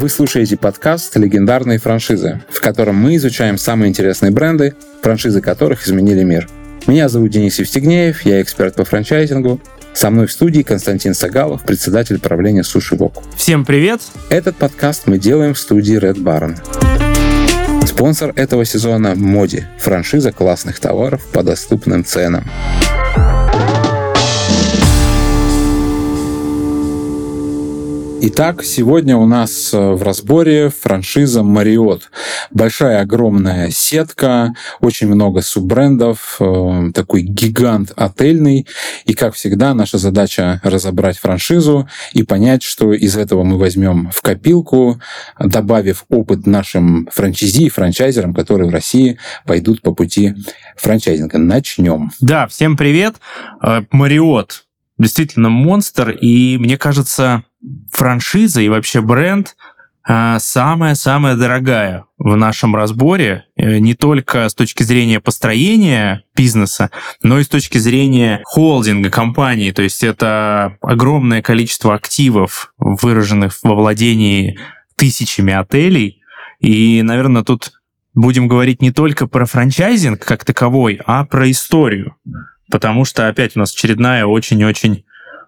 Вы слушаете подкаст «Легендарные франшизы», в котором мы изучаем самые интересные бренды, франшизы которых изменили мир. Меня зовут Денис Евстигнеев, я эксперт по франчайзингу. Со мной в студии Константин Сагалов, председатель правления Суши Вок. Всем привет! Этот подкаст мы делаем в студии Red Baron. Спонсор этого сезона – Моди, франшиза классных товаров по доступным ценам. Итак, сегодня у нас э, в разборе франшиза Marriott. Большая, огромная сетка, очень много суббрендов, э, такой гигант отельный. И, как всегда, наша задача разобрать франшизу и понять, что из этого мы возьмем в копилку, добавив опыт нашим франчайзи и франчайзерам, которые в России пойдут по пути франчайзинга. Начнем. Да, всем привет. Marriott действительно монстр, и мне кажется, франшиза и вообще бренд а, самая-самая дорогая в нашем разборе, э, не только с точки зрения построения бизнеса, но и с точки зрения холдинга компании. То есть это огромное количество активов, выраженных во владении тысячами отелей. И, наверное, тут будем говорить не только про франчайзинг как таковой, а про историю. Потому что опять у нас очередная очень-очень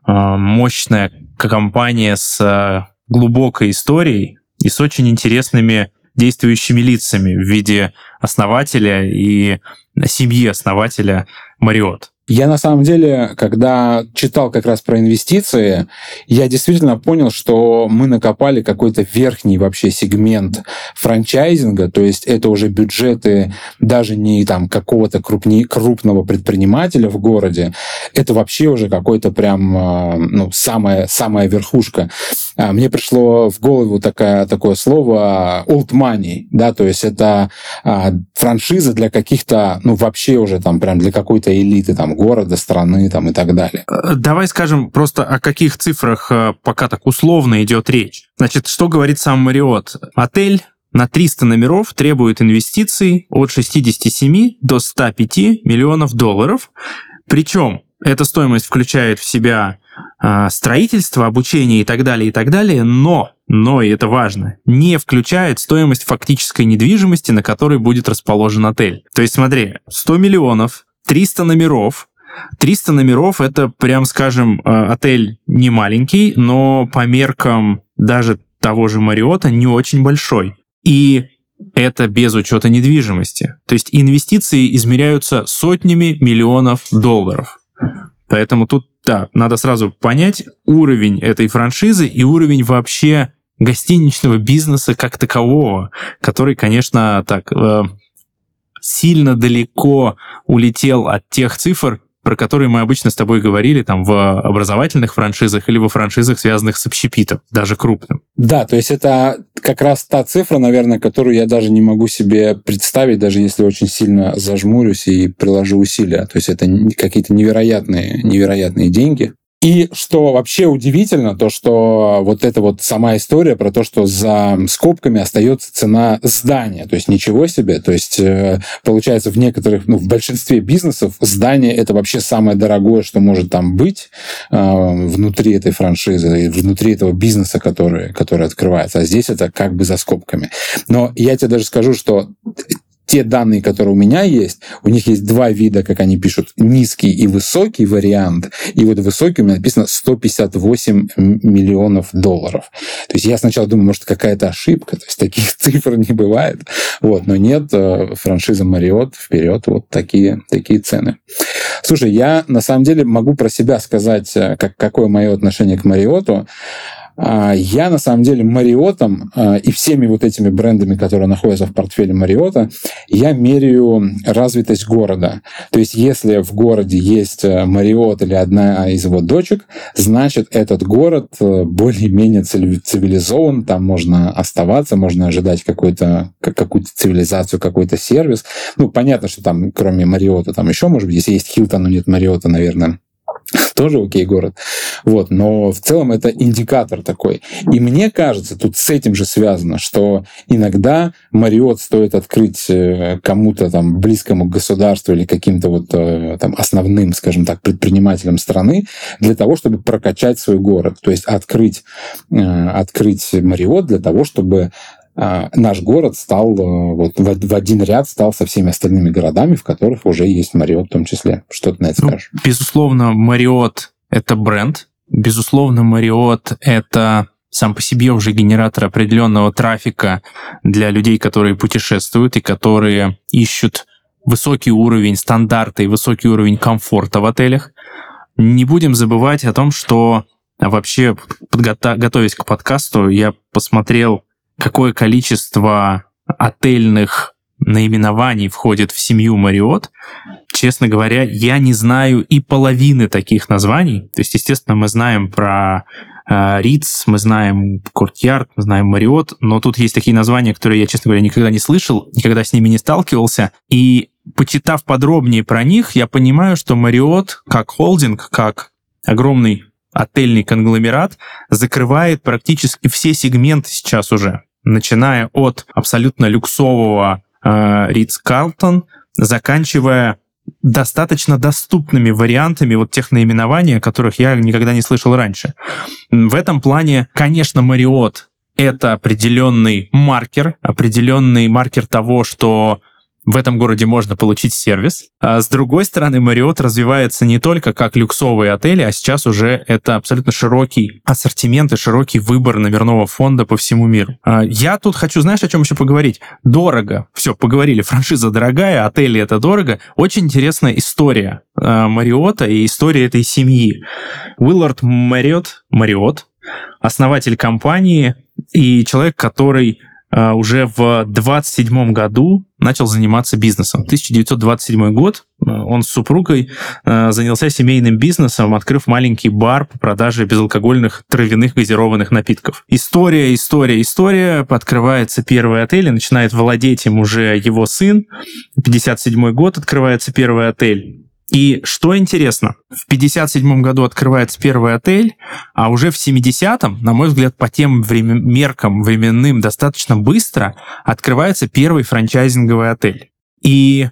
мощная компания с а, глубокой историей и с очень интересными действующими лицами в виде основателя и семьи основателя Мариот. Я на самом деле, когда читал как раз про инвестиции, я действительно понял, что мы накопали какой-то верхний вообще сегмент франчайзинга, то есть это уже бюджеты даже не там какого-то крупни, крупного предпринимателя в городе, это вообще уже какой-то прям а, ну, самая, самая верхушка. А, мне пришло в голову такое, такое слово old money, да, то есть это а, франшиза для каких-то, ну вообще уже там прям для какой-то элиты, там города, страны там, и так далее. Э, давай скажем просто, о каких цифрах э, пока так условно идет речь. Значит, что говорит сам Мариот? Отель на 300 номеров требует инвестиций от 67 до 105 миллионов долларов. Причем эта стоимость включает в себя строительство, обучение и так далее, и так далее, но, но, и это важно, не включает стоимость фактической недвижимости, на которой будет расположен отель. То есть смотри, 100 миллионов, 300 номеров, 300 номеров — это, прям скажем, э, отель не маленький, но по меркам даже того же Мариота не очень большой. И это без учета недвижимости. То есть инвестиции измеряются сотнями миллионов долларов. Поэтому тут, да, надо сразу понять уровень этой франшизы и уровень вообще гостиничного бизнеса как такового, который, конечно, так э, сильно далеко улетел от тех цифр, про которые мы обычно с тобой говорили там в образовательных франшизах или во франшизах, связанных с общепитом, даже крупным. Да, то есть это как раз та цифра, наверное, которую я даже не могу себе представить, даже если очень сильно зажмурюсь и приложу усилия. То есть это какие-то невероятные, невероятные деньги. И что вообще удивительно, то что вот эта вот сама история про то, что за скобками остается цена здания, то есть ничего себе, то есть э, получается в некоторых, ну в большинстве бизнесов здание это вообще самое дорогое, что может там быть э, внутри этой франшизы, внутри этого бизнеса, который, который открывается, а здесь это как бы за скобками. Но я тебе даже скажу, что те данные, которые у меня есть, у них есть два вида, как они пишут, низкий и высокий вариант. И вот высокий у меня написано 158 миллионов долларов. То есть я сначала думаю, может, какая-то ошибка, то есть таких цифр не бывает. Вот, но нет, э, франшиза Marriott вперед, вот такие, такие цены. Слушай, я на самом деле могу про себя сказать, э, как, какое мое отношение к Мариоту. А, я, на самом деле, Мариотом а, и всеми вот этими брендами, которые находятся в портфеле Мариота, я меряю развитость города. То есть, если в городе есть э, Мариот или одна из его дочек, значит, этот город э, более-менее цивилизован, там можно оставаться, можно ожидать какую-то какую цивилизацию, какой-то сервис. Ну, понятно, что там, кроме Мариота, там еще, может быть, если есть Хилтон, но нет Мариота, наверное, тоже окей город. Вот, но в целом это индикатор такой. И мне кажется, тут с этим же связано, что иногда Мариот стоит открыть э, кому-то там близкому государству или каким-то вот э, там основным, скажем так, предпринимателям страны для того, чтобы прокачать свой город. То есть открыть, э, открыть Мариот для того, чтобы наш город стал вот в, один ряд стал со всеми остальными городами, в которых уже есть Мариот в том числе. Что ты на это ну, скажешь? Безусловно, Мариот — это бренд, Безусловно, Marriott — это сам по себе уже генератор определенного трафика для людей, которые путешествуют и которые ищут высокий уровень стандарта и высокий уровень комфорта в отелях. Не будем забывать о том, что вообще, готовясь к подкасту, я посмотрел, какое количество отельных наименований входит в семью Мариот. Честно говоря, я не знаю и половины таких названий. То есть, естественно, мы знаем про э, Ritz, мы знаем Courtyard, мы знаем Мариот, но тут есть такие названия, которые я, честно говоря, никогда не слышал, никогда с ними не сталкивался. И почитав подробнее про них, я понимаю, что Мариот как холдинг, как огромный отельный конгломерат закрывает практически все сегменты сейчас уже, начиная от абсолютно люксового Ридс э, Карлтон, заканчивая достаточно доступными вариантами вот тех наименований, о которых я никогда не слышал раньше. В этом плане, конечно, Мариот это определенный маркер, определенный маркер того, что в этом городе можно получить сервис. А с другой стороны, Marriott развивается не только как люксовые отели, а сейчас уже это абсолютно широкий ассортимент и широкий выбор номерного фонда по всему миру. А я тут хочу, знаешь, о чем еще поговорить? Дорого. Все, поговорили. Франшиза дорогая, отели это дорого. Очень интересная история Мариота и история этой семьи. Уиллард Мариот, Мариот, основатель компании и человек, который уже в 27 году начал заниматься бизнесом. 1927 год а, он с супругой а, занялся семейным бизнесом, открыв маленький бар по продаже безалкогольных травяных газированных напитков. История, история, история. Открывается первый отель, и начинает владеть им уже его сын. 57 год открывается первый отель. И что интересно, в 57 году открывается первый отель, а уже в 70-м, на мой взгляд, по тем время, меркам временным достаточно быстро открывается первый франчайзинговый отель. И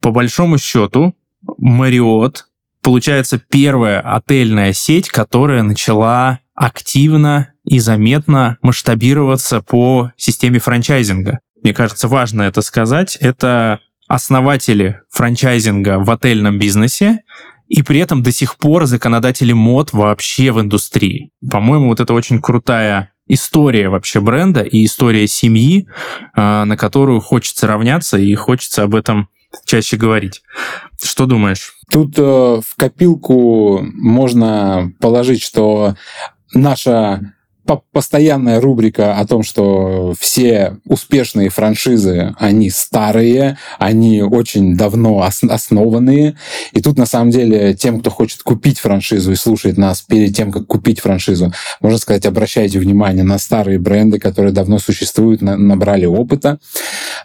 по большому счету Marriott получается первая отельная сеть, которая начала активно и заметно масштабироваться по системе франчайзинга. Мне кажется, важно это сказать. Это основатели франчайзинга в отельном бизнесе, и при этом до сих пор законодатели мод вообще в индустрии. По-моему, вот это очень крутая история вообще бренда и история семьи, а, на которую хочется равняться и хочется об этом чаще говорить. Что думаешь? Тут э, в копилку можно положить, что наша постоянная рубрика о том, что все успешные франшизы, они старые, они очень давно основанные. И тут, на самом деле, тем, кто хочет купить франшизу и слушает нас перед тем, как купить франшизу, можно сказать, обращайте внимание на старые бренды, которые давно существуют, набрали опыта.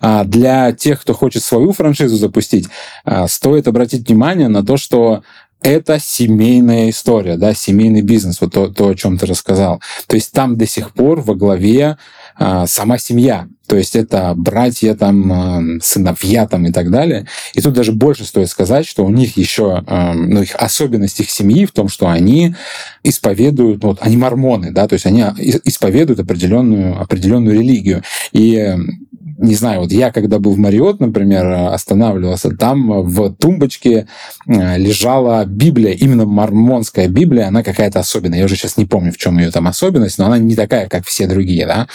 А для тех, кто хочет свою франшизу запустить, а, стоит обратить внимание на то, что это семейная история, да, семейный бизнес, вот то, то, о чем ты рассказал. То есть там до сих пор во главе а, сама семья. То есть это братья, там, а, сыновья там, и так далее. И тут даже больше стоит сказать, что у них еще, а, ну, их особенность их семьи в том, что они исповедуют, ну, вот, они мормоны, да, то есть они исповедуют определенную, определенную религию. И не знаю, вот я когда был в Мариот, например, останавливался, там в тумбочке э, лежала Библия, именно мормонская Библия, она какая-то особенная. Я уже сейчас не помню, в чем ее там особенность, но она не такая, как все другие, да.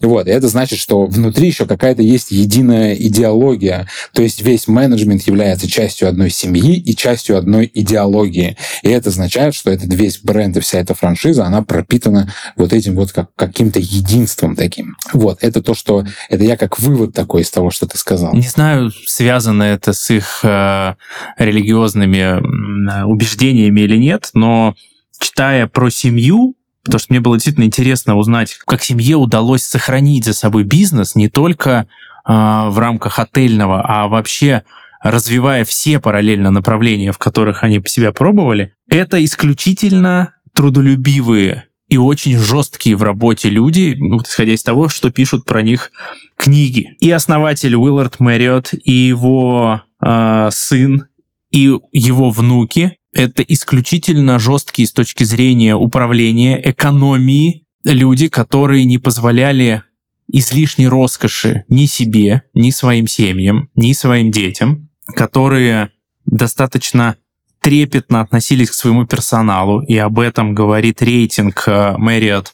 Вот, и это значит, что внутри еще какая-то есть единая идеология, то есть весь менеджмент является частью одной семьи и частью одной идеологии. И это означает, что этот весь бренд и вся эта франшиза, она пропитана вот этим вот как, каким-то единством таким. Вот, это то, что... Это я как вывод такой из того, что ты сказал? Не знаю, связано это с их э, религиозными убежденми или нет, но читая про семью, потому что мне было действительно интересно узнать, как семье удалось сохранить за собой бизнес не только э, в рамках отельного, а вообще развивая все параллельно направления, в которых они себя пробовали, это исключительно трудолюбивые и очень жесткие в работе люди, ну, исходя из того, что пишут про них книги. И основатель Уиллард Мэриот, и его э, сын, и его внуки — это исключительно жесткие с точки зрения управления, экономии люди, которые не позволяли излишней роскоши ни себе, ни своим семьям, ни своим детям, которые достаточно трепетно относились к своему персоналу, и об этом говорит рейтинг э, Marriott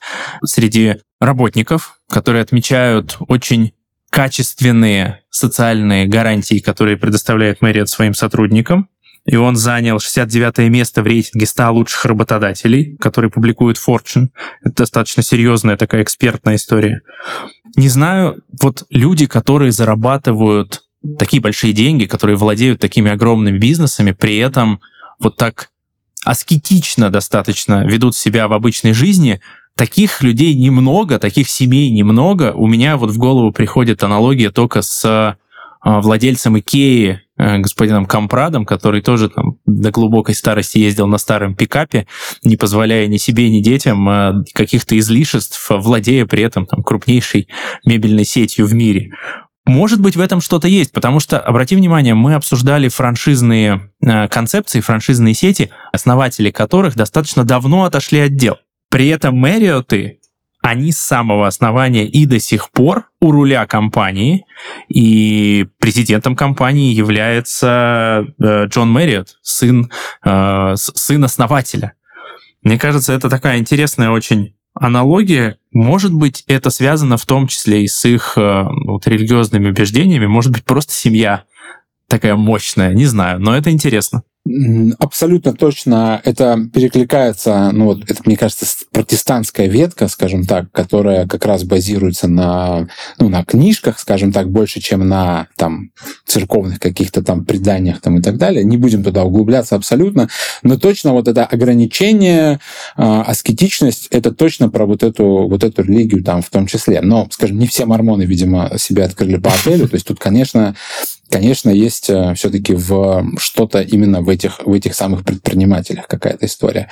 среди работников, которые отмечают очень качественные социальные гарантии, которые предоставляет Marriott своим сотрудникам. И он занял 69 место в рейтинге 100 лучших работодателей, который публикует Fortune. Это достаточно серьезная такая экспертная история. Не знаю, вот люди, которые зарабатывают такие большие деньги, которые владеют такими огромными бизнесами, при этом вот так аскетично достаточно ведут себя в обычной жизни, таких людей немного, таких семей немного. У меня вот в голову приходит аналогия только с а, владельцем Икеи, э, господином Компрадом, который тоже там до глубокой старости ездил на старом пикапе, не позволяя ни себе, ни детям а, каких-то излишеств, владея при этом там, крупнейшей мебельной сетью в мире. Может быть, в этом что-то есть, потому что, обрати внимание, мы обсуждали франшизные э, концепции, франшизные сети, основатели которых достаточно давно отошли от дел. При этом Мэриоты, они с самого основания и до сих пор у руля компании, и президентом компании является э, Джон Мэриот, сын, э, сын основателя. Мне кажется, это такая интересная очень аналогия, может быть, это связано в том числе и с их э, вот, религиозными убеждениями, может быть, просто семья такая мощная, не знаю, но это интересно. Абсолютно точно это перекликается, ну вот это, мне кажется, протестантская ветка, скажем так, которая как раз базируется на, ну, на книжках, скажем так, больше, чем на там церковных каких-то там преданиях там и так далее. Не будем туда углубляться абсолютно, но точно вот это ограничение, э, аскетичность, это точно про вот эту, вот эту религию там в том числе. Но, скажем, не все мормоны, видимо, себя открыли по отелю, то есть тут, конечно, конечно, есть э, все-таки в что-то именно в этих, в этих самых предпринимателях какая-то история.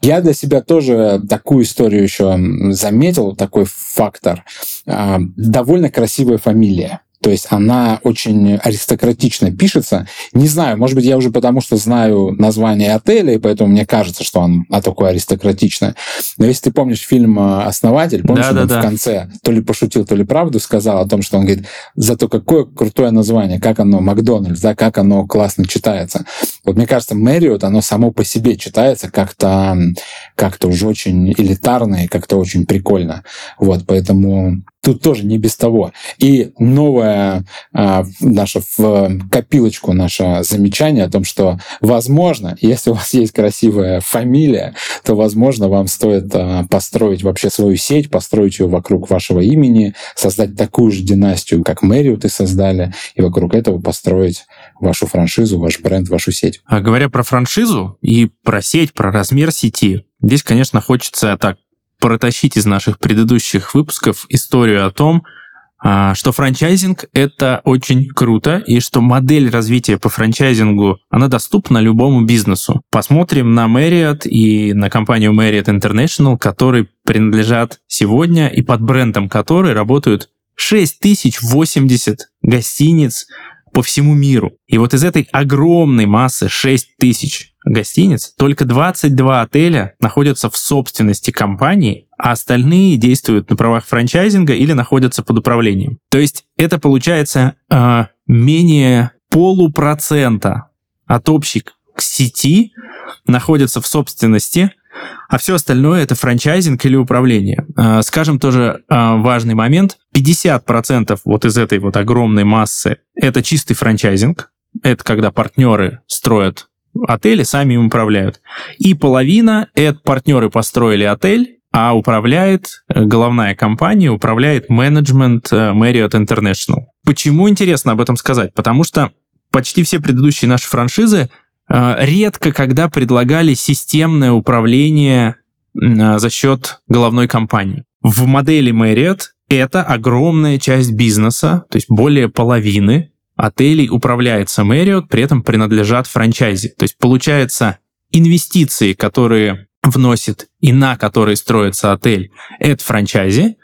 Я для себя тоже такую историю еще заметил, такой фактор. А, довольно красивая фамилия. То есть она очень аристократично пишется. Не знаю, может быть, я уже потому что знаю название отеля, и поэтому мне кажется, что он а, такой аристократичный. Но если ты помнишь фильм э, «Основатель», помнишь, да, да, он да. в конце то ли пошутил, то ли правду сказал о том, что он говорит, зато какое крутое название, как оно, Макдональдс, да, как оно классно читается. Вот мне кажется, Мэриот, оно само по себе читается как-то как уже очень элитарно и как-то очень прикольно. Вот, поэтому тут тоже не без того. И новое а, наше в копилочку наше замечание о том, что возможно, если у вас есть красивая фамилия, то возможно вам стоит а, построить вообще свою сеть, построить ее вокруг вашего имени, создать такую же династию, как Мэриуты создали, и вокруг этого построить вашу франшизу, ваш бренд, вашу сеть. А говоря про франшизу и про сеть, про размер сети, здесь, конечно, хочется так протащить из наших предыдущих выпусков историю о том, а, что франчайзинг — это очень круто, и что модель развития по франчайзингу, она доступна любому бизнесу. Посмотрим на Marriott и на компанию Marriott International, которые принадлежат сегодня и под брендом которой работают 6080 гостиниц по всему миру. И вот из этой огромной массы 6000 гостиниц, только 22 отеля находятся в собственности компании, а остальные действуют на правах франчайзинга или находятся под управлением. То есть это получается э, менее полупроцента от общей сети находятся в собственности, а все остальное это франчайзинг или управление. Э, скажем тоже э, важный момент. 50% вот из этой вот огромной массы это чистый франчайзинг. Это когда партнеры строят отели сами им управляют. И половина — это партнеры построили отель, а управляет э, головная компания, управляет менеджмент э, Marriott International. Почему интересно об этом сказать? Потому что почти все предыдущие наши франшизы редко когда предлагали системное управление за счет головной компании. В модели Marriott это огромная часть бизнеса, то есть более половины отелей управляется Marriott, при этом принадлежат франчайзе. То есть получается инвестиции, которые вносит и на который строится отель, это франчайзи,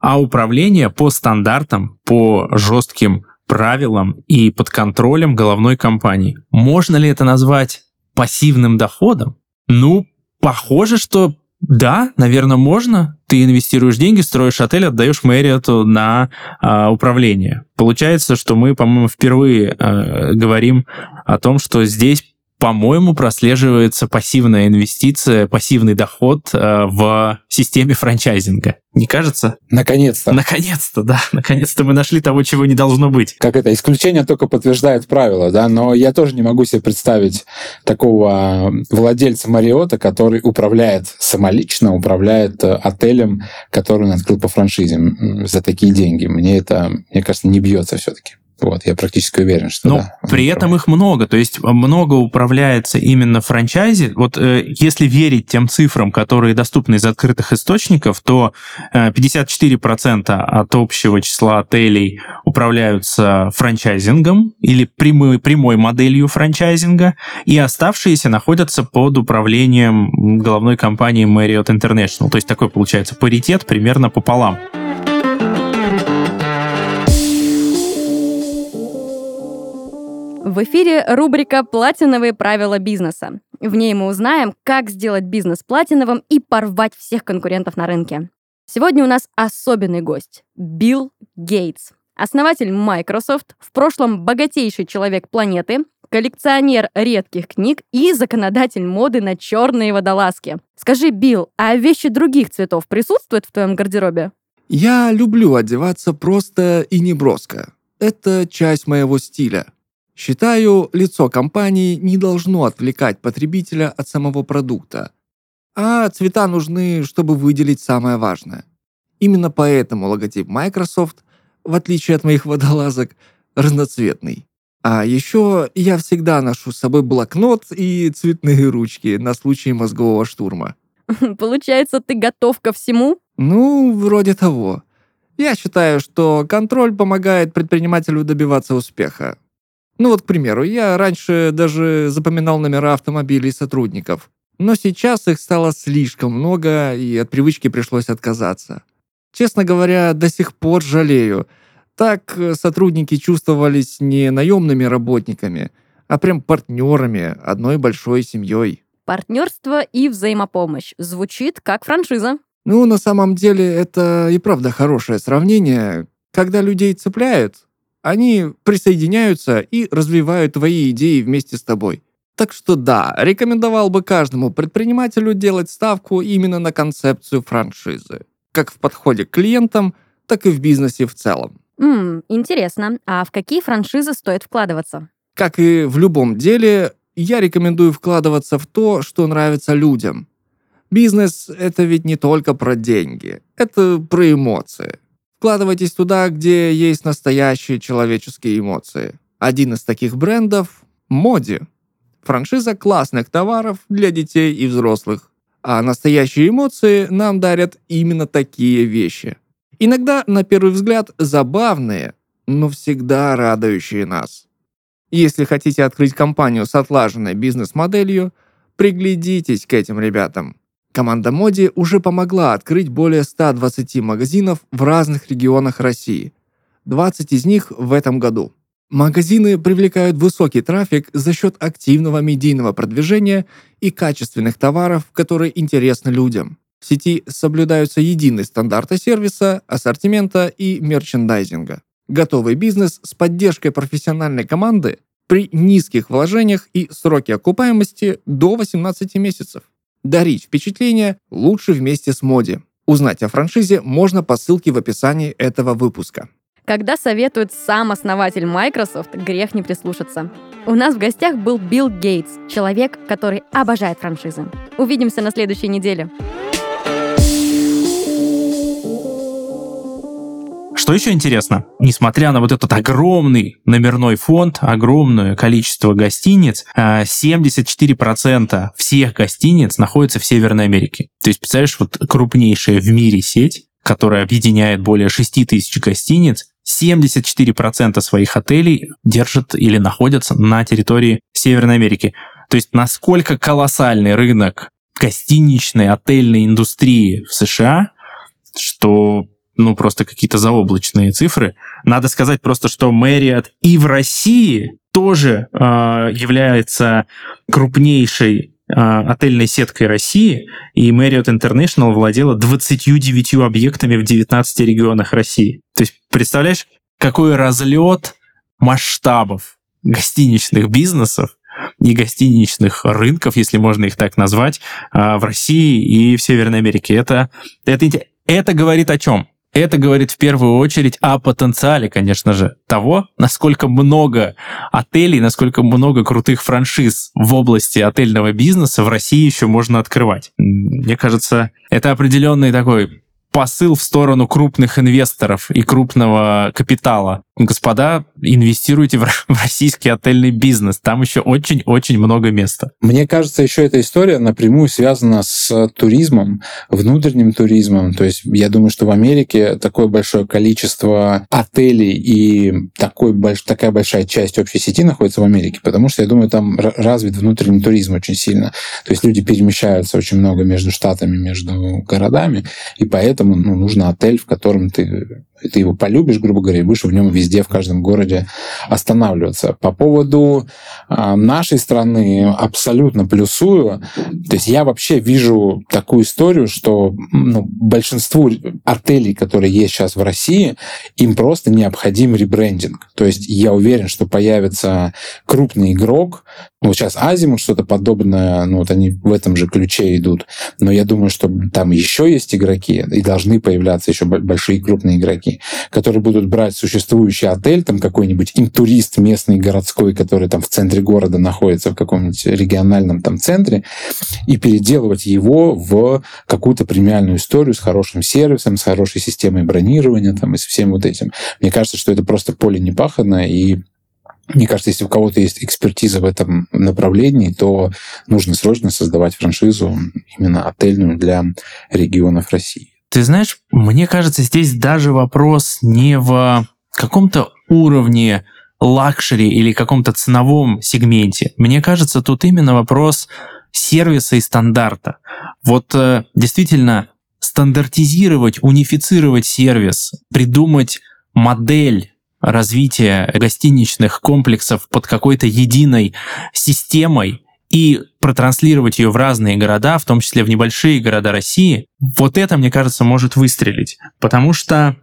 а управление по стандартам, по жестким правилам и под контролем головной компании. Можно ли это назвать пассивным доходом? Ну, похоже, что да, наверное, можно. Ты инвестируешь деньги, строишь отель, отдаешь Мэриоту на а, управление. Получается, что мы, по-моему, впервые а, говорим о том, что здесь по-моему, прослеживается пассивная инвестиция, пассивный доход э, в системе франчайзинга. Не кажется? Наконец-то. Наконец-то, да. Наконец-то мы нашли того, чего не должно быть. Как это, исключение только подтверждает правило, да, но я тоже не могу себе представить такого владельца Мариота, который управляет самолично, управляет э, отелем, который он открыл по франшизе за такие деньги. Мне это, мне кажется, не бьется все-таки. Вот, я практически уверен, что Но да, при этом их много, то есть много управляется именно франчайзи. Вот э, если верить тем цифрам, которые доступны из открытых источников, то э, 54% от общего числа отелей управляются франчайзингом или прямой, прямой моделью франчайзинга, и оставшиеся находятся под управлением головной компании Marriott International. То есть такой получается паритет примерно пополам. В эфире рубрика «Платиновые правила бизнеса». В ней мы узнаем, как сделать бизнес платиновым и порвать всех конкурентов на рынке. Сегодня у нас особенный гость – Билл Гейтс, основатель Microsoft, в прошлом богатейший человек планеты, коллекционер редких книг и законодатель моды на черные водолазки. Скажи, Билл, а вещи других цветов присутствуют в твоем гардеробе? Я люблю одеваться просто и неброско. Это часть моего стиля. Считаю, лицо компании не должно отвлекать потребителя от самого продукта, а цвета нужны, чтобы выделить самое важное. Именно поэтому логотип Microsoft, в отличие от моих водолазок, разноцветный. А еще я всегда ношу с собой блокнот и цветные ручки на случай мозгового штурма. Получается, ты готов ко всему? Ну, вроде того. Я считаю, что контроль помогает предпринимателю добиваться успеха. Ну вот, к примеру, я раньше даже запоминал номера автомобилей сотрудников. Но сейчас их стало слишком много, и от привычки пришлось отказаться. Честно говоря, до сих пор жалею. Так э, сотрудники чувствовались не наемными работниками, а прям партнерами одной большой семьей. Партнерство и взаимопомощь. Звучит как франшиза. Ну, на самом деле, это и правда хорошее сравнение. Когда людей цепляют, они присоединяются и развивают твои идеи вместе с тобой. Так что да, рекомендовал бы каждому предпринимателю делать ставку именно на концепцию франшизы. Как в подходе к клиентам, так и в бизнесе в целом. Ммм, интересно. А в какие франшизы стоит вкладываться? Как и в любом деле, я рекомендую вкладываться в то, что нравится людям. Бизнес — это ведь не только про деньги, это про эмоции. Вкладывайтесь туда, где есть настоящие человеческие эмоции. Один из таких брендов – Моди. Франшиза классных товаров для детей и взрослых. А настоящие эмоции нам дарят именно такие вещи. Иногда, на первый взгляд, забавные, но всегда радующие нас. Если хотите открыть компанию с отлаженной бизнес-моделью, приглядитесь к этим ребятам. Команда Моди уже помогла открыть более 120 магазинов в разных регионах России. 20 из них в этом году. Магазины привлекают высокий трафик за счет активного медийного продвижения и качественных товаров, которые интересны людям. В сети соблюдаются единые стандарты сервиса, ассортимента и мерчендайзинга. Готовый бизнес с поддержкой профессиональной команды при низких вложениях и сроке окупаемости до 18 месяцев. Дарить впечатление лучше вместе с Моди. Узнать о франшизе можно по ссылке в описании этого выпуска. Когда советует сам основатель Microsoft, грех не прислушаться. У нас в гостях был Билл Гейтс, человек, который обожает франшизы. Увидимся на следующей неделе. Что еще интересно? Несмотря на вот этот огромный номерной фонд, огромное количество гостиниц, 74% а, всех гостиниц находятся в Северной Америке. То есть, представляешь, вот крупнейшая в мире сеть, которая объединяет более 6 тысяч гостиниц, 74% своих отелей держат или находятся на территории Северной Америки. То есть насколько колоссальный рынок гостиничной, отельной индустрии в США, что ну, просто какие-то заоблачные цифры. Надо сказать просто, что Marriott и в России тоже э, является крупнейшей э, отельной сеткой России, и Marriott International владела 29 объектами в 19 регионах России. То есть, представляешь, какой разлет масштабов гостиничных бизнесов и гостиничных рынков, если можно их так назвать, в России и в Северной Америке. Это, это, это говорит о чем? Это говорит в первую очередь о потенциале, конечно же, того, насколько много отелей, насколько много крутых франшиз в области отельного бизнеса в России еще можно открывать. Мне кажется, это определенный такой посыл в сторону крупных инвесторов и крупного капитала. Господа, инвестируйте в российский отельный бизнес. Там еще очень-очень много места. Мне кажется, еще эта история напрямую связана с туризмом, внутренним туризмом. То есть я думаю, что в Америке такое большое количество отелей и такой больш... такая большая часть общей сети находится в Америке, потому что, я думаю, там развит внутренний туризм очень сильно. То есть люди перемещаются очень много между штатами, между городами, и поэтому ну, нужно отель, в котором ты, ты его полюбишь, грубо говоря, и будешь в нем везде, в каждом городе останавливаться. По поводу э, нашей страны абсолютно плюсую. То есть я вообще вижу такую историю, что ну, большинству отелей, которые есть сейчас в России, им просто необходим ребрендинг. То есть я уверен, что появится крупный игрок, вот сейчас Азимут что-то подобное, ну, вот они в этом же ключе идут. Но я думаю, что там еще есть игроки, и должны появляться еще большие крупные игроки, которые будут брать существующий отель, там какой-нибудь интурист местный городской, который там в центре города находится, в каком-нибудь региональном там центре, и переделывать его в какую-то премиальную историю с хорошим сервисом, с хорошей системой бронирования там, и с всем вот этим. Мне кажется, что это просто поле непаханное, и мне кажется, если у кого-то есть экспертиза в этом направлении, то нужно срочно создавать франшизу именно отельную для регионов России. Ты знаешь, мне кажется, здесь даже вопрос не в каком-то уровне luxury или каком-то ценовом сегменте. Мне кажется, тут именно вопрос сервиса и стандарта. Вот э, действительно стандартизировать, унифицировать сервис, придумать модель развития гостиничных комплексов под какой-то единой системой и протранслировать ее в разные города, в том числе в небольшие города России, вот это, мне кажется, может выстрелить. Потому что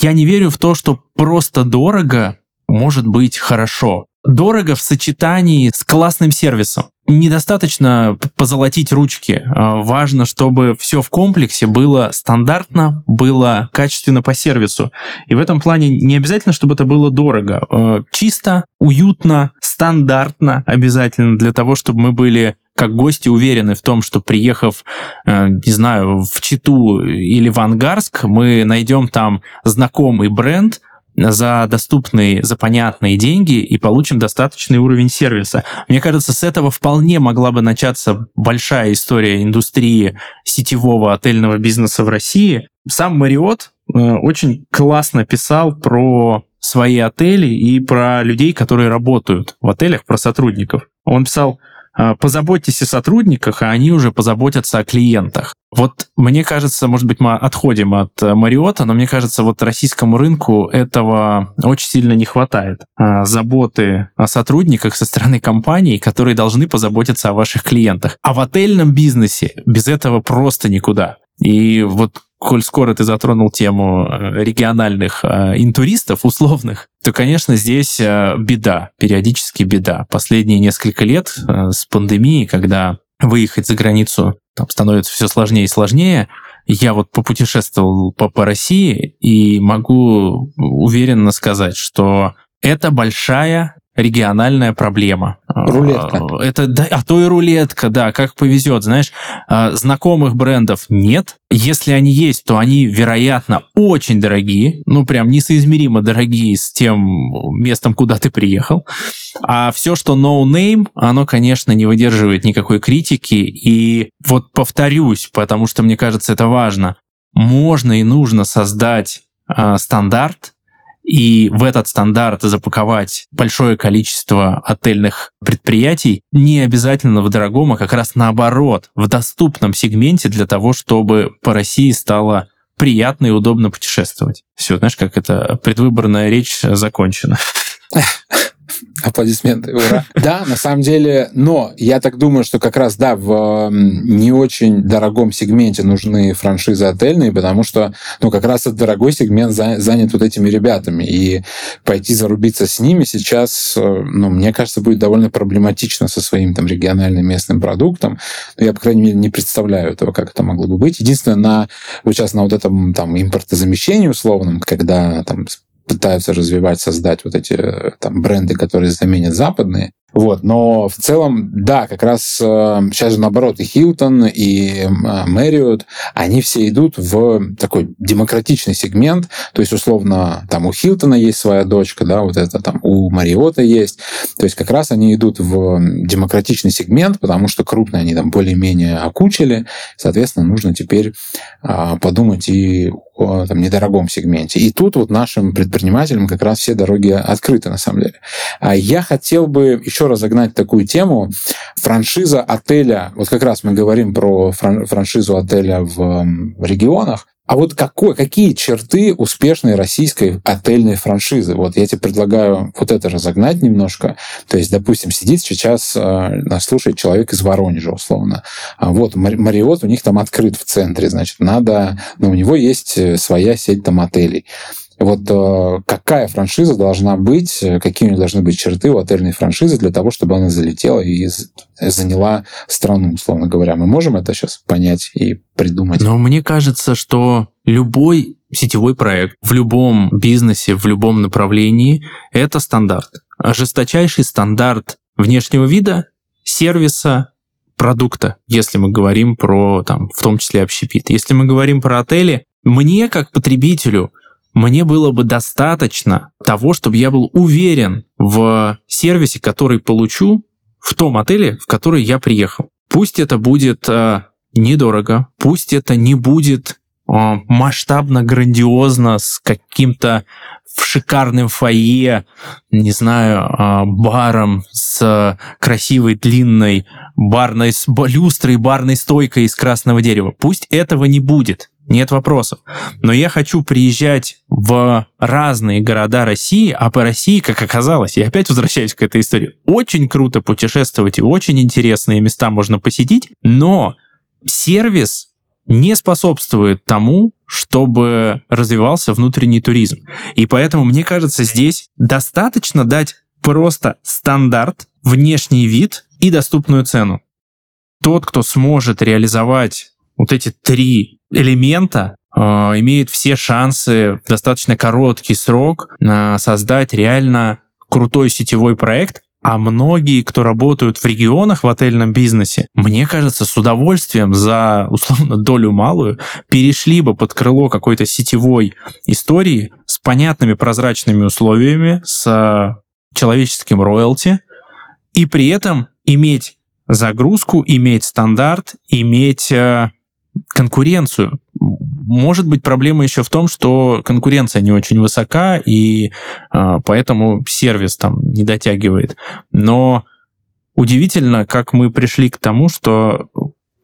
я не верю в то, что просто дорого может быть хорошо. Дорого в сочетании с классным сервисом. Недостаточно позолотить ручки. А, важно, чтобы все в комплексе было стандартно, было качественно по сервису. И в этом плане не обязательно, чтобы это было дорого. А, чисто, уютно, стандартно обязательно для того, чтобы мы были как гости уверены в том, что приехав, а, не знаю, в Читу или в Ангарск, мы найдем там знакомый бренд, за доступные, за понятные деньги и получим достаточный уровень сервиса. Мне кажется, с этого вполне могла бы начаться большая история индустрии сетевого отельного бизнеса в России. Сам Мариот э, очень классно писал про свои отели и про людей, которые работают в отелях, про сотрудников. Он писал, «Э, позаботьтесь о сотрудниках, а они уже позаботятся о клиентах. Вот мне кажется, может быть, мы отходим от э, Мариота, но мне кажется, вот российскому рынку этого очень сильно не хватает. А, заботы о сотрудниках со стороны компаний, которые должны позаботиться о ваших клиентах. А в отельном бизнесе без этого просто никуда. И вот коль скоро ты затронул тему э, региональных э, интуристов, условных, то, конечно, здесь беда, периодически беда. Последние несколько лет с пандемией, когда выехать за границу там становится все сложнее и сложнее. Я вот попутешествовал по, по России и могу уверенно сказать, что это большая региональная проблема. Рулетка. А, это, да, а то и рулетка, да, как повезет. Знаешь, а, знакомых брендов нет. Если они есть, то они, вероятно, очень дорогие. Ну, прям несоизмеримо дорогие с тем местом, куда ты приехал. А все, что no name, оно, конечно, не выдерживает никакой критики. И вот повторюсь, потому что мне кажется, это важно. Можно и нужно создать э, стандарт, и в этот стандарт запаковать большое количество отельных предприятий не обязательно в дорогом, а как раз наоборот, в доступном сегменте для того, чтобы по России стало приятно и удобно путешествовать. Все, знаешь, как это предвыборная речь закончена. Аплодисменты, ура. Да, на самом деле, но я так думаю, что как раз, да, в не очень дорогом сегменте нужны франшизы отельные, потому что, ну, как раз этот дорогой сегмент занят вот этими ребятами, и пойти зарубиться с ними сейчас, э, ну, мне кажется, будет довольно проблематично со своим там региональным местным продуктом. Но я, по крайней мере, не представляю этого, как это могло бы быть. Единственное, на, сейчас на вот этом там импортозамещении условном, когда там пытаются развивать, создать вот эти э, там бренды, которые заменят западные. Вот, но в целом, да, как раз э, сейчас же наоборот и Хилтон, и Мэриот, они все идут в такой демократичный сегмент, то есть условно там у Хилтона есть своя дочка, да, вот это там у Мариота есть, то есть как раз они идут в демократичный сегмент, потому что крупные они там более-менее окучили, соответственно, нужно теперь э, подумать и там, недорогом сегменте. И тут вот нашим предпринимателям как раз все дороги открыты на самом деле. А я хотел бы еще разогнать такую тему. Франшиза отеля, вот как раз мы говорим про франшизу отеля в регионах, а вот какой, какие черты успешной российской отельной франшизы? Вот я тебе предлагаю вот это разогнать немножко. То есть, допустим, сидит сейчас, э, нас слушает человек из Воронежа, условно. А вот Мариот у них там открыт в центре, значит, надо... Но ну, у него есть э, своя сеть там отелей. Вот э, какая франшиза должна быть, э, какие у нее должны быть черты у отельной франшизы для того, чтобы она залетела и заняла страну, условно говоря. Мы можем это сейчас понять и придумать? Но мне кажется, что любой сетевой проект в любом бизнесе, в любом направлении – это стандарт. Жесточайший стандарт внешнего вида, сервиса, продукта, если мы говорим про, там, в том числе общепит. Если мы говорим про отели, мне, как потребителю, мне было бы достаточно того, чтобы я был уверен в сервисе, который получу в том отеле, в который я приехал. Пусть это будет э, недорого, пусть это не будет масштабно, грандиозно, с каким-то шикарным фойе, не знаю, э, баром с красивой длинной барной с люстрой, барной стойкой из красного дерева. Пусть этого не будет нет вопросов. Но я хочу приезжать в разные города России, а по России, как оказалось, я опять возвращаюсь к этой истории, очень круто путешествовать и очень интересные места можно посетить, но сервис не способствует тому, чтобы развивался внутренний туризм. И поэтому, мне кажется, здесь достаточно дать просто стандарт, внешний вид и доступную цену. Тот, кто сможет реализовать вот эти три элемента э, имеет все шансы в достаточно короткий срок э, создать реально крутой сетевой проект, а многие, кто работают в регионах в отельном бизнесе, мне кажется, с удовольствием за, условно, долю малую перешли бы под крыло какой-то сетевой истории с понятными прозрачными условиями, с человеческим роялти, и при этом иметь загрузку, иметь стандарт, иметь э, конкуренцию. Может быть, проблема еще в том, что конкуренция не очень высока, и э, поэтому сервис там не дотягивает. Но удивительно, как мы пришли к тому, что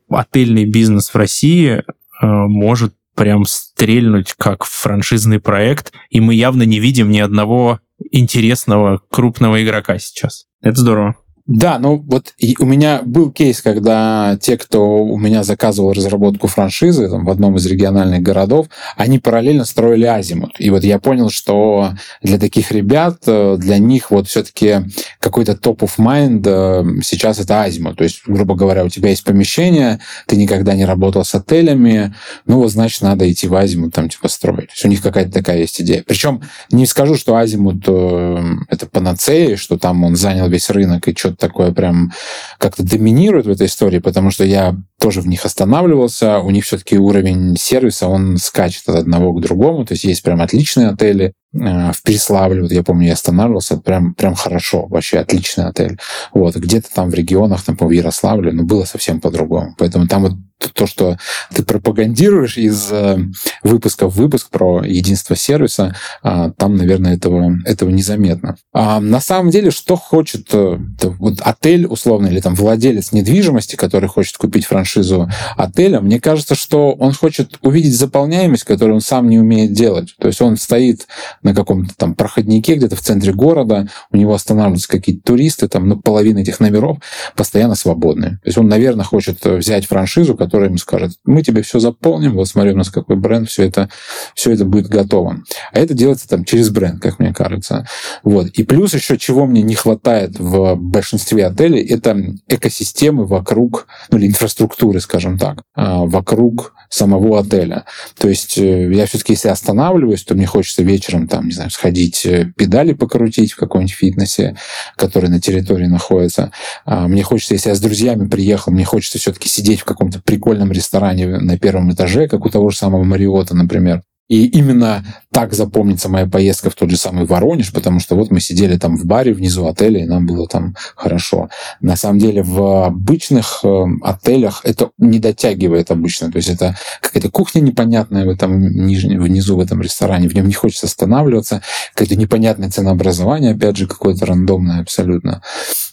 отельный бизнес в России э, может прям стрельнуть как франшизный проект, и мы явно не видим ни одного интересного крупного игрока сейчас. Это здорово. Да, ну вот у меня был кейс, когда те, кто у меня заказывал разработку франшизы там, в одном из региональных городов, они параллельно строили Азимут. И вот я понял, что для таких ребят, э, для них вот все-таки какой-то топ of mind э, сейчас это Азимут. То есть, грубо говоря, у тебя есть помещение, ты никогда не работал с отелями, ну вот значит надо идти в Азимут там типа строить. То есть у них какая-то такая есть идея. Причем не скажу, что Азимут э, это панацея, что там он занял весь рынок и что-то такое прям как-то доминирует в этой истории, потому что я тоже в них останавливался. У них все-таки уровень сервиса, он скачет от одного к другому. То есть есть прям отличные отели. Э, в Переславле, вот я помню, я останавливался, прям, прям хорошо, вообще отличный отель. Вот, где-то там в регионах, там, по Ярославле, ну, было совсем по-другому. Поэтому там вот то, что ты пропагандируешь из э, выпуска в выпуск про единство сервиса, а, там, наверное, этого, этого незаметно. А на самом деле, что хочет э, вот отель, условно, или там владелец недвижимости, который хочет купить франшизу отеля, мне кажется, что он хочет увидеть заполняемость, которую он сам не умеет делать. То есть он стоит на каком-то там проходнике где-то в центре города, у него останавливаются какие-то туристы, там, ну, половина этих номеров постоянно свободны. То есть он, наверное, хочет взять франшизу, которая ему скажет, мы тебе все заполним, вот смотри, у нас какой бренд, все это, все это будет готово. А это делается там через бренд, как мне кажется. Вот. И плюс еще, чего мне не хватает в большинстве отелей, это экосистемы вокруг, ну или инфраструктуры, скажем так, а, вокруг самого отеля. То есть э, я все-таки, если останавливаюсь, то мне хочется вечером там, не знаю, сходить э, педали покрутить в каком-нибудь фитнесе, который на территории находится. А, мне хочется, если я с друзьями приехал, мне хочется все-таки сидеть в каком-то прикольном ресторане на первом этаже, как у того же самого Мариота, например. И именно так запомнится моя поездка в тот же самый Воронеж, потому что вот мы сидели там в баре внизу отеля, и нам было там хорошо. На самом деле в обычных э, отелях это не дотягивает обычно. То есть это какая-то кухня непонятная в этом нижнем, внизу в этом ресторане, в нем не хочется останавливаться, какое-то непонятное ценообразование, опять же, какое-то рандомное абсолютно.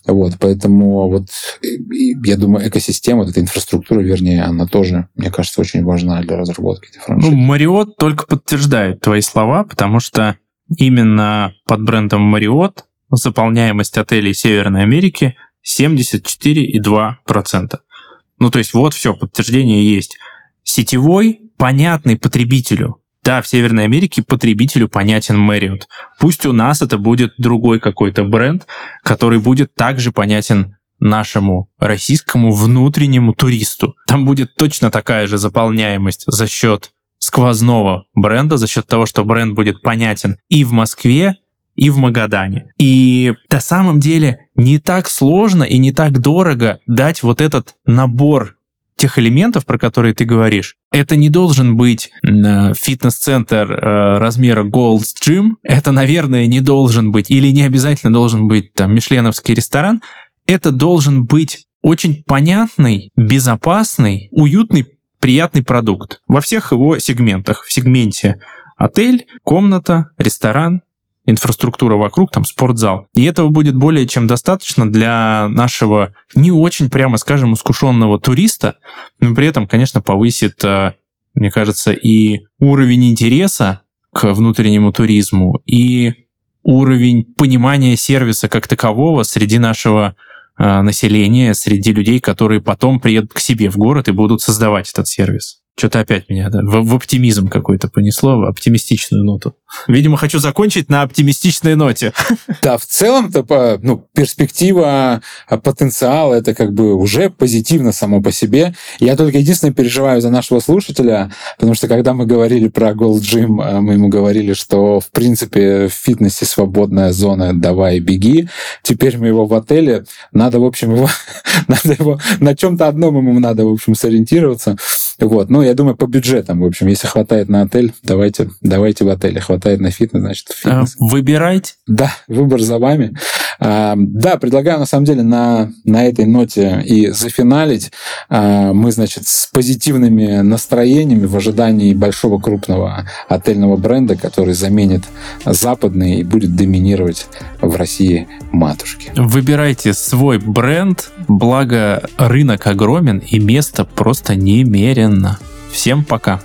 Вот, поэтому вот я думаю, экосистема, вот эта инфраструктура, вернее, она тоже, мне кажется, очень важна для разработки этой франшизы. Ну, Мариот только подтверждает твои слова, потому что именно под брендом Marriott заполняемость отелей Северной Америки 74,2%. Ну, то есть вот все, подтверждение есть. Сетевой, понятный потребителю. Да, в Северной Америке потребителю понятен Marriott. Пусть у нас это будет другой какой-то бренд, который будет также понятен нашему российскому внутреннему туристу. Там будет точно такая же заполняемость за счет сквозного бренда за счет того, что бренд будет понятен и в Москве, и в Магадане. И на самом деле не так сложно и не так дорого дать вот этот набор тех элементов, про которые ты говоришь. Это не должен быть э, фитнес-центр э, размера Gold's Gym. Это, наверное, не должен быть или не обязательно должен быть там мишленовский ресторан. Это должен быть очень понятный, безопасный, уютный приятный продукт во всех его сегментах. В сегменте отель, комната, ресторан, инфраструктура вокруг, там спортзал. И этого будет более чем достаточно для нашего не очень, прямо скажем, искушенного туриста, но при этом, конечно, повысит, э, мне кажется, и уровень интереса к внутреннему туризму, и уровень понимания сервиса как такового среди нашего Э, населения, среди людей, которые потом приедут к себе в город и будут создавать этот сервис. Что-то опять меня да, в, в оптимизм какой-то понесло, в оптимистичную ноту. Видимо, хочу закончить на оптимистичной ноте. Да, в целом-то ну, перспектива, а, потенциал, это как бы уже позитивно само по себе. Я только единственное переживаю за нашего слушателя, потому что когда мы говорили про Gold Gym, а, мы ему говорили, что в принципе в фитнесе свободная зона, давай беги. Теперь мы его в отеле, надо, в общем, его, надо его на чем-то одном ему надо, в общем, сориентироваться. Вот. Ну, я думаю, по бюджетам, в общем, если хватает на отель, давайте, давайте в отеле. Хватает на фитнес, значит, фитнес. А, выбирайте. Да, выбор за вами. А, да, предлагаю, на самом деле, на, на этой ноте и зафиналить. А, мы, значит, с позитивными настроениями в ожидании большого крупного отельного бренда, который заменит западный и будет доминировать в России матушки. Выбирайте свой бренд, благо рынок огромен и места просто немерено. Всем пока!